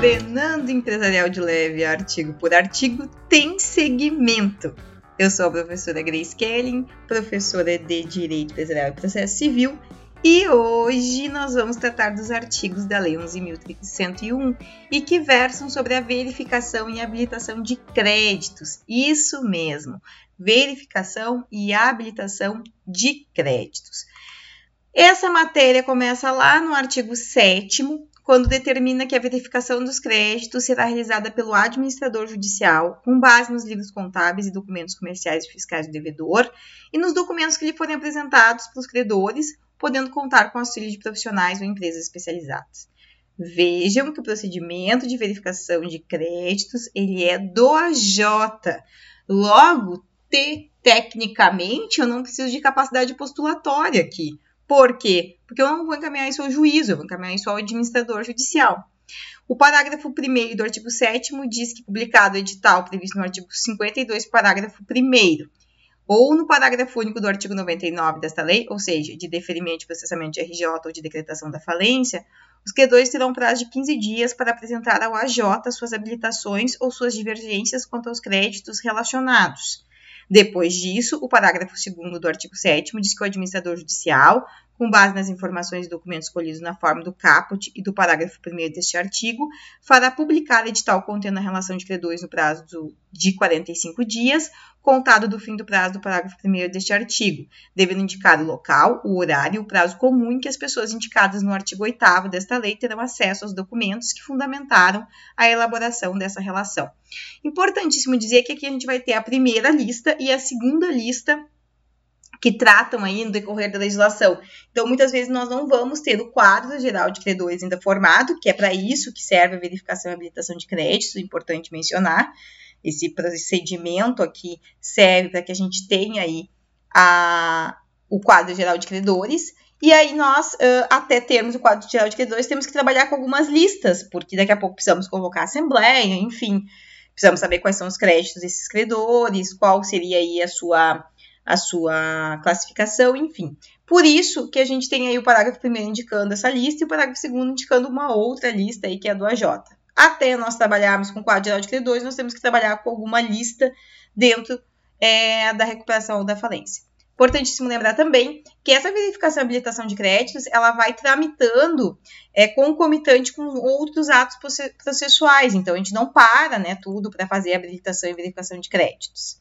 Frenando Empresarial de Leve, artigo por artigo, tem segmento. Eu sou a professora Grace Kelly, professora de Direito Empresarial e Processo Civil, e hoje nós vamos tratar dos artigos da Lei 11.101 e que versam sobre a verificação e habilitação de créditos. Isso mesmo, verificação e habilitação de créditos. Essa matéria começa lá no artigo 7 quando determina que a verificação dos créditos será realizada pelo administrador judicial, com base nos livros contábeis e documentos comerciais e fiscais do devedor, e nos documentos que lhe forem apresentados pelos credores, podendo contar com auxílio de profissionais ou empresas especializadas. Vejam que o procedimento de verificação de créditos ele é do AJ. Logo, te, tecnicamente, eu não preciso de capacidade postulatória aqui. Por quê? Porque eu não vou encaminhar isso ao juízo, eu vou encaminhar isso ao administrador judicial. O parágrafo 1 do artigo 7 diz que, publicado o edital previsto no artigo 52, parágrafo 1 ou no parágrafo único do artigo 99 desta lei, ou seja, de deferimento de processamento de RJ ou de decretação da falência, os credores terão prazo de 15 dias para apresentar ao AJ suas habilitações ou suas divergências quanto aos créditos relacionados. Depois disso, o parágrafo 2 do artigo 7 diz que o administrador judicial, com base nas informações e documentos escolhidos na forma do caput e do parágrafo 1 deste artigo, fará publicar edital contendo a relação de credores no prazo de 45 dias, contado do fim do prazo do parágrafo 1 deste artigo, devendo indicar o local, o horário e o prazo comum em que as pessoas indicadas no artigo 8 desta lei terão acesso aos documentos que fundamentaram a elaboração dessa relação. Importantíssimo dizer que aqui a gente vai ter a primeira lista e a segunda lista que tratam aí no decorrer da legislação. Então, muitas vezes nós não vamos ter o quadro geral de credores ainda formado, que é para isso que serve a verificação e habilitação de créditos, importante mencionar. Esse procedimento aqui serve para que a gente tenha aí a, o quadro geral de credores. E aí nós, até termos o quadro geral de credores, temos que trabalhar com algumas listas, porque daqui a pouco precisamos convocar a assembleia, enfim, precisamos saber quais são os créditos desses credores, qual seria aí a sua, a sua classificação, enfim. Por isso que a gente tem aí o parágrafo primeiro indicando essa lista e o parágrafo segundo indicando uma outra lista aí, que é a do AJ. Até nós trabalharmos com quadro geral de credores, nós temos que trabalhar com alguma lista dentro é, da recuperação ou da falência. Importantíssimo lembrar também que essa verificação e habilitação de créditos, ela vai tramitando é, concomitante com outros atos processuais. Então, a gente não para né, tudo para fazer a habilitação e verificação de créditos.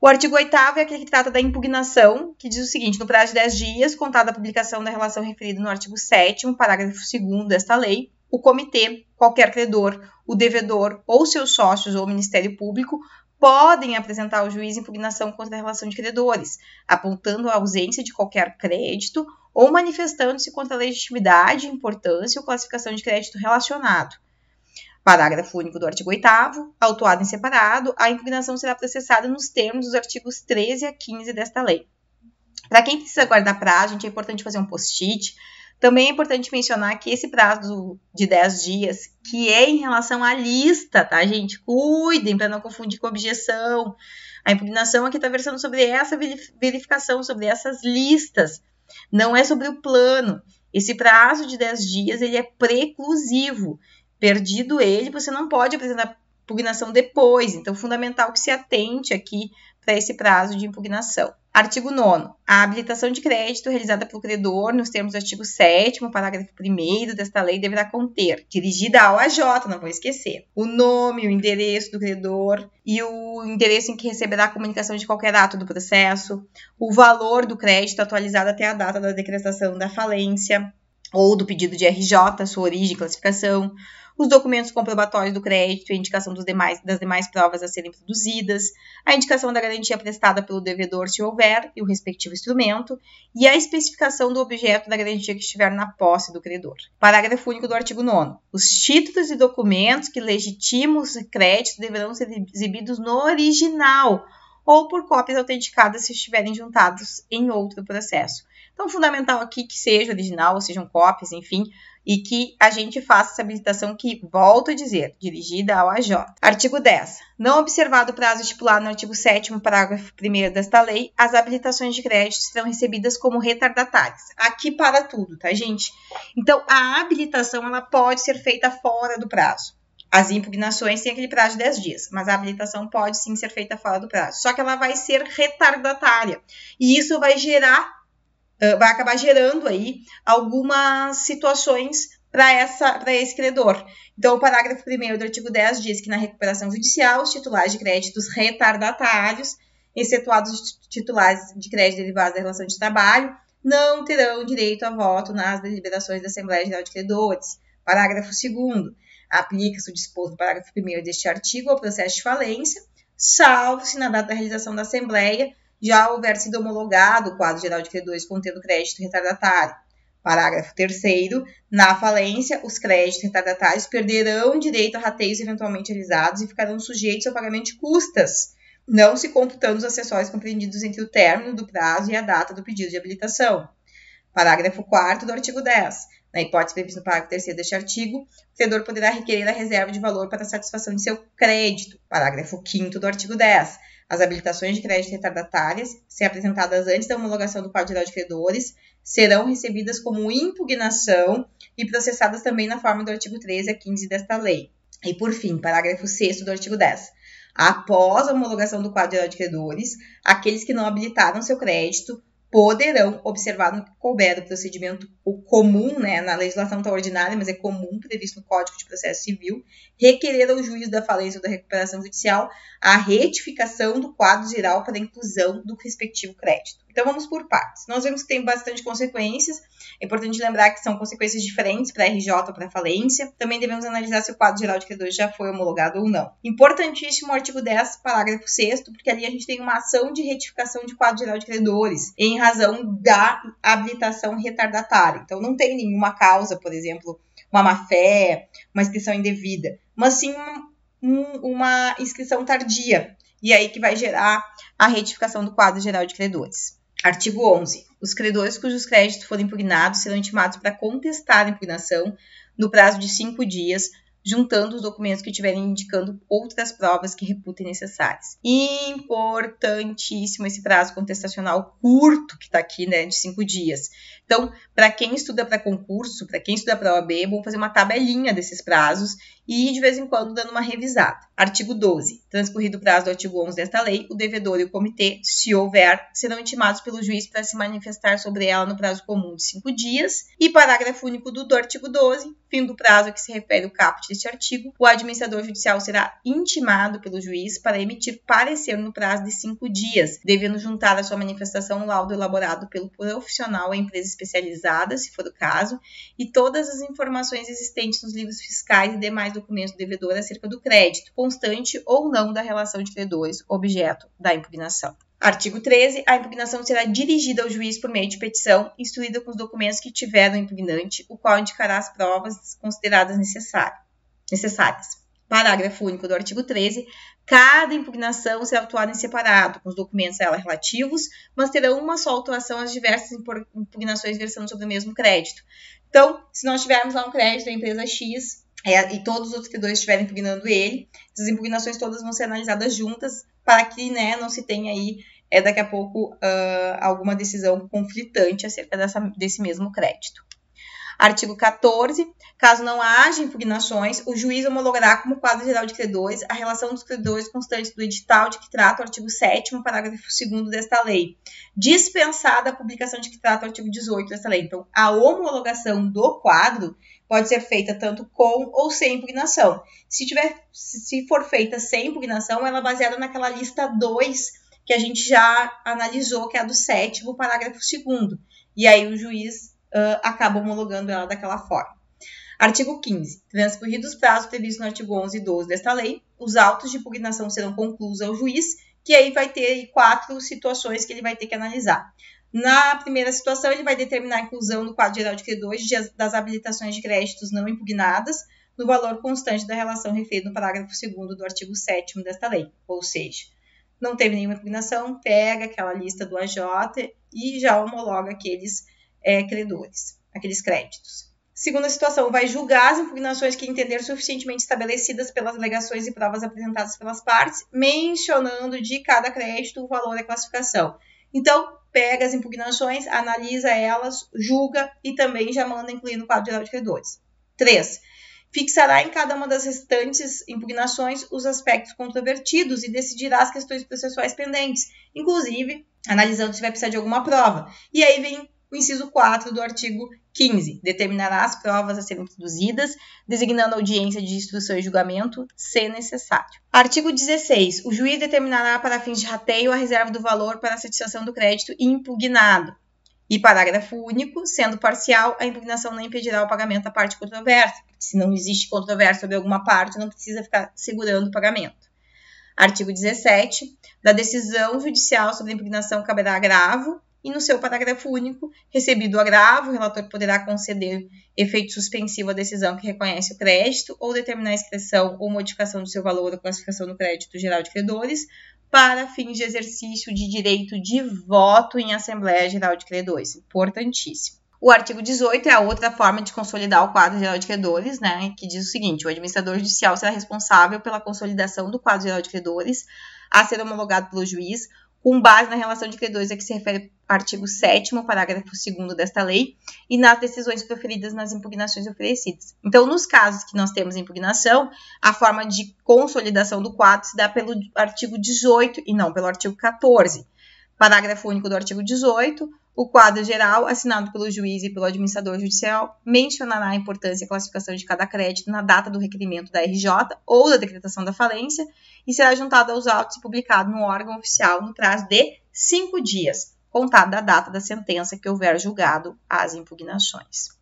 O artigo 8 é aquele que trata da impugnação, que diz o seguinte: no prazo de 10 dias, contada a publicação da relação referida no artigo 7, parágrafo 2 desta lei, o comitê, qualquer credor, o devedor ou seus sócios ou o Ministério Público podem apresentar ao juiz impugnação contra a relação de credores, apontando a ausência de qualquer crédito ou manifestando-se contra a legitimidade, importância ou classificação de crédito relacionado. Parágrafo único do artigo 8 autuado em separado, a impugnação será processada nos termos dos artigos 13 a 15 desta lei. Para quem precisa guardar prazo, gente, é importante fazer um post-it, também é importante mencionar que esse prazo de 10 dias, que é em relação à lista, tá, gente? Cuidem para não confundir com objeção. A impugnação aqui está versando sobre essa verificação, sobre essas listas. Não é sobre o plano. Esse prazo de 10 dias, ele é preclusivo. Perdido ele, você não pode apresentar impugnação depois. Então, fundamental que se atente aqui para esse prazo de impugnação. Artigo 9. A habilitação de crédito realizada pelo credor, nos termos do artigo 7, parágrafo 1 desta lei, deverá conter, dirigida ao AJ, não vou esquecer, o nome, o endereço do credor e o endereço em que receberá a comunicação de qualquer ato do processo, o valor do crédito atualizado até a data da decretação da falência ou do pedido de RJ, sua origem e classificação, os documentos comprobatórios do crédito e a indicação demais, das demais provas a serem produzidas, a indicação da garantia prestada pelo devedor, se houver, e o respectivo instrumento, e a especificação do objeto da garantia que estiver na posse do credor. Parágrafo único do artigo 9. Os títulos e documentos que legitimam os créditos deverão ser exibidos no original ou por cópias autenticadas se estiverem juntados em outro processo. Então, fundamental aqui que seja original, ou sejam cópias, enfim, e que a gente faça essa habilitação que, volto a dizer, dirigida ao AJ. Artigo 10. Não observado o prazo estipulado no artigo 7 parágrafo 1 desta lei, as habilitações de crédito serão recebidas como retardatárias. Aqui para tudo, tá, gente? Então, a habilitação ela pode ser feita fora do prazo. As impugnações têm aquele prazo de 10 dias, mas a habilitação pode sim ser feita fora do prazo. Só que ela vai ser retardatária. E isso vai gerar vai acabar gerando aí algumas situações para esse credor. Então, o parágrafo 1 do artigo 10 diz que na recuperação judicial, os titulares de créditos retardatários, excetuados os titulares de crédito derivados da relação de trabalho, não terão direito a voto nas deliberações da Assembleia Geral de Credores. Parágrafo 2 Aplica-se o disposto do parágrafo 1 deste artigo ao processo de falência, salvo se na data da realização da Assembleia já houver sido homologado o quadro geral de credores contendo crédito retardatário. Parágrafo 3 Na falência, os créditos retardatários perderão direito a rateios eventualmente realizados e ficarão sujeitos ao pagamento de custas, não se computando os acessórios compreendidos entre o término do prazo e a data do pedido de habilitação. Parágrafo 4 do artigo 10. Na hipótese prevista no parágrafo 3 deste artigo, o credor poderá requerer a reserva de valor para a satisfação de seu crédito. Parágrafo 5 do artigo 10. As habilitações de crédito retardatárias, se apresentadas antes da homologação do Código Geral de Credores, serão recebidas como impugnação e processadas também na forma do artigo 13 a 15 desta lei. E, por fim, parágrafo 6 do artigo 10. Após a homologação do Código Geral de Credores, aqueles que não habilitaram seu crédito poderão, observar no que couber o procedimento o comum, né, na legislação está ordinária, mas é comum, previsto no Código de Processo Civil, requerer ao juiz da falência ou da recuperação judicial a retificação do quadro geral para a inclusão do respectivo crédito. Então vamos por partes. Nós vemos que tem bastante consequências. É importante lembrar que são consequências diferentes para RJ ou para falência. Também devemos analisar se o quadro geral de credores já foi homologado ou não. Importantíssimo o artigo 10, parágrafo 6 porque ali a gente tem uma ação de retificação de quadro geral de credores em razão da habilitação retardatária. Então não tem nenhuma causa, por exemplo, uma má-fé, uma inscrição indevida, mas sim um, uma inscrição tardia. E aí que vai gerar a retificação do quadro geral de credores. Artigo 11. Os credores cujos créditos forem impugnados serão intimados para contestar a impugnação no prazo de cinco dias, juntando os documentos que estiverem indicando outras provas que reputem necessárias. Importantíssimo esse prazo contestacional curto que está aqui, né, de cinco dias. Então, para quem estuda para concurso, para quem estuda para OAB, é fazer uma tabelinha desses prazos e, de vez em quando, dando uma revisada. Artigo 12. Transcorrido o prazo do artigo 11 desta lei, o devedor e o comitê, se houver, serão intimados pelo juiz para se manifestar sobre ela no prazo comum de cinco dias. E parágrafo único do, do artigo 12, fim do prazo a que se refere o caput deste artigo, o administrador judicial será intimado pelo juiz para emitir parecer no prazo de cinco dias, devendo juntar à sua manifestação um laudo elaborado pelo profissional à empresa especializada, se for o caso, e todas as informações existentes nos livros fiscais e demais documentos do devedor acerca do crédito, constante ou não da relação de credores, objeto da impugnação. Artigo 13. A impugnação será dirigida ao juiz por meio de petição, instruída com os documentos que tiver o impugnante, o qual indicará as provas consideradas necessárias. Parágrafo único do artigo 13. Cada impugnação será autuada em separado, com os documentos a ela relativos, mas terão uma só autuação as diversas impugnações versando sobre o mesmo crédito. Então, se nós tivermos lá um crédito da empresa X é, e todos os outros credores estiverem impugnando ele, essas impugnações todas vão ser analisadas juntas para que né, não se tenha aí é, daqui a pouco uh, alguma decisão conflitante acerca dessa, desse mesmo crédito. Artigo 14. Caso não haja impugnações, o juiz homologará como quadro geral de credores a relação dos credores constantes do edital de que trata o artigo 7 parágrafo 2 desta lei, dispensada a publicação de que trata o artigo 18 desta lei. Então, a homologação do quadro pode ser feita tanto com ou sem impugnação. Se, tiver, se for feita sem impugnação, ela é baseada naquela lista 2 que a gente já analisou, que é a do sétimo parágrafo 2 E aí o juiz uh, acaba homologando ela daquela forma. Artigo 15. Transcorridos os prazos previstos no artigo 11 e 12 desta lei, os autos de impugnação serão concluídos ao juiz, que aí vai ter quatro situações que ele vai ter que analisar. Na primeira situação, ele vai determinar a inclusão no quadro geral de credores das habilitações de créditos não impugnadas no valor constante da relação referida no parágrafo 2 do artigo 7 desta lei, ou seja, não teve nenhuma impugnação, pega aquela lista do AJ e já homologa aqueles é, credores, aqueles créditos. Segunda situação, vai julgar as impugnações que entender suficientemente estabelecidas pelas alegações e provas apresentadas pelas partes, mencionando de cada crédito o valor da classificação. Então, pega as impugnações, analisa elas, julga e também já manda incluir no quadro geral de credores. 3. Fixará em cada uma das restantes impugnações os aspectos controvertidos e decidirá as questões processuais pendentes, inclusive analisando se vai precisar de alguma prova. E aí vem o inciso 4 do artigo 15. Determinará as provas a serem produzidas, designando audiência de instrução e julgamento, se necessário. Artigo 16. O juiz determinará para fins de rateio a reserva do valor para a satisfação do crédito impugnado. E parágrafo único, sendo parcial, a impugnação não impedirá o pagamento da parte controversa. Se não existe controvérsia sobre alguma parte, não precisa ficar segurando o pagamento. Artigo 17. Da decisão judicial sobre a impugnação caberá agravo e no seu parágrafo único, recebido o agravo, o relator poderá conceder efeito suspensivo à decisão que reconhece o crédito ou determinar a inscrição ou modificação do seu valor ou classificação do crédito geral de credores para fins de exercício de direito de voto em Assembleia Geral de Credores. Importantíssimo. O artigo 18 é a outra forma de consolidar o quadro geral de credores, né, que diz o seguinte: o administrador judicial será responsável pela consolidação do quadro geral de credores a ser homologado pelo juiz com base na relação de credores a que se refere o artigo 7 parágrafo 2 desta lei, e nas decisões proferidas nas impugnações oferecidas. Então, nos casos que nós temos impugnação, a forma de consolidação do quadro se dá pelo artigo 18 e não pelo artigo 14. Parágrafo único do artigo 18, o quadro geral, assinado pelo juiz e pelo administrador judicial, mencionará a importância e classificação de cada crédito na data do requerimento da RJ ou da decretação da falência e será juntado aos autos e publicado no órgão oficial no prazo de cinco dias, contado da data da sentença que houver julgado as impugnações.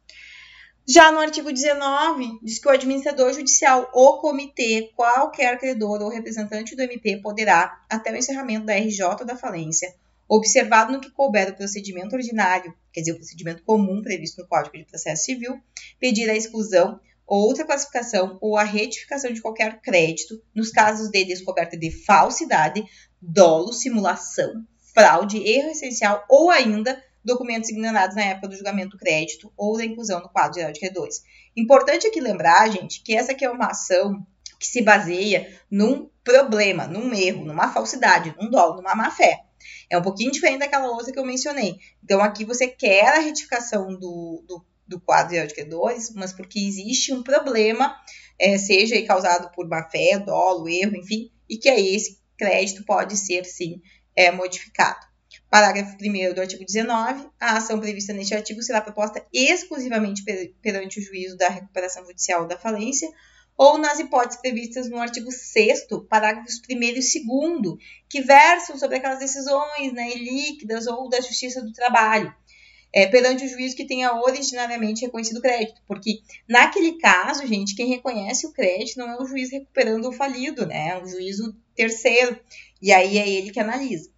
Já no artigo 19, diz que o administrador judicial ou comitê, qualquer credor ou representante do MP poderá, até o encerramento da RJ da falência, observado no que couber o procedimento ordinário, quer dizer, o procedimento comum previsto no Código de Processo Civil, pedir a exclusão, outra classificação ou a retificação de qualquer crédito nos casos de descoberta de falsidade, dolo, simulação, fraude, erro essencial ou ainda documentos ignorados na época do julgamento do crédito ou da inclusão no quadro geral de credores. Importante aqui lembrar, gente, que essa aqui é uma ação que se baseia num problema, num erro, numa falsidade, num dolo, numa má fé. É um pouquinho diferente daquela outra que eu mencionei. Então, aqui você quer a retificação do, do, do quadro de credores, mas porque existe um problema, é, seja causado por má fé, dolo, erro, enfim, e que aí esse crédito pode ser, sim, é, modificado. Parágrafo 1 do artigo 19. A ação prevista neste artigo será proposta exclusivamente perante o juízo da recuperação judicial da falência ou nas hipóteses previstas no artigo 6 parágrafos 1 e 2 que versam sobre aquelas decisões né, ilíquidas ou da justiça do trabalho, é, perante o juízo que tenha originariamente reconhecido o crédito. Porque, naquele caso, gente, quem reconhece o crédito não é o juiz recuperando o falido, né? É um juízo terceiro. E aí é ele que analisa.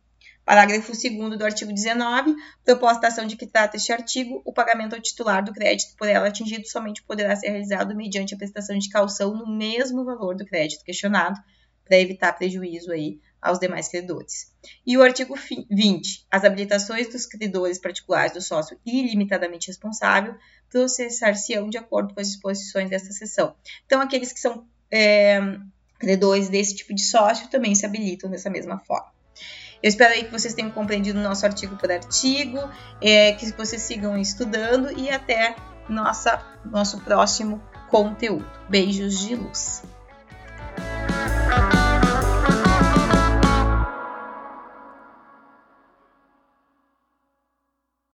Parágrafo 2 do artigo 19, proposta ação de que trata este artigo, o pagamento ao titular do crédito por ela atingido somente poderá ser realizado mediante a prestação de calção no mesmo valor do crédito questionado, para evitar prejuízo aí aos demais credores. E o artigo 20, as habilitações dos credores particulares do sócio ilimitadamente responsável processar-se-ão de acordo com as disposições desta seção. Então, aqueles que são é, credores desse tipo de sócio também se habilitam dessa mesma forma. Eu espero aí que vocês tenham compreendido o nosso artigo por artigo, é, que vocês sigam estudando e até nossa, nosso próximo conteúdo. Beijos de luz!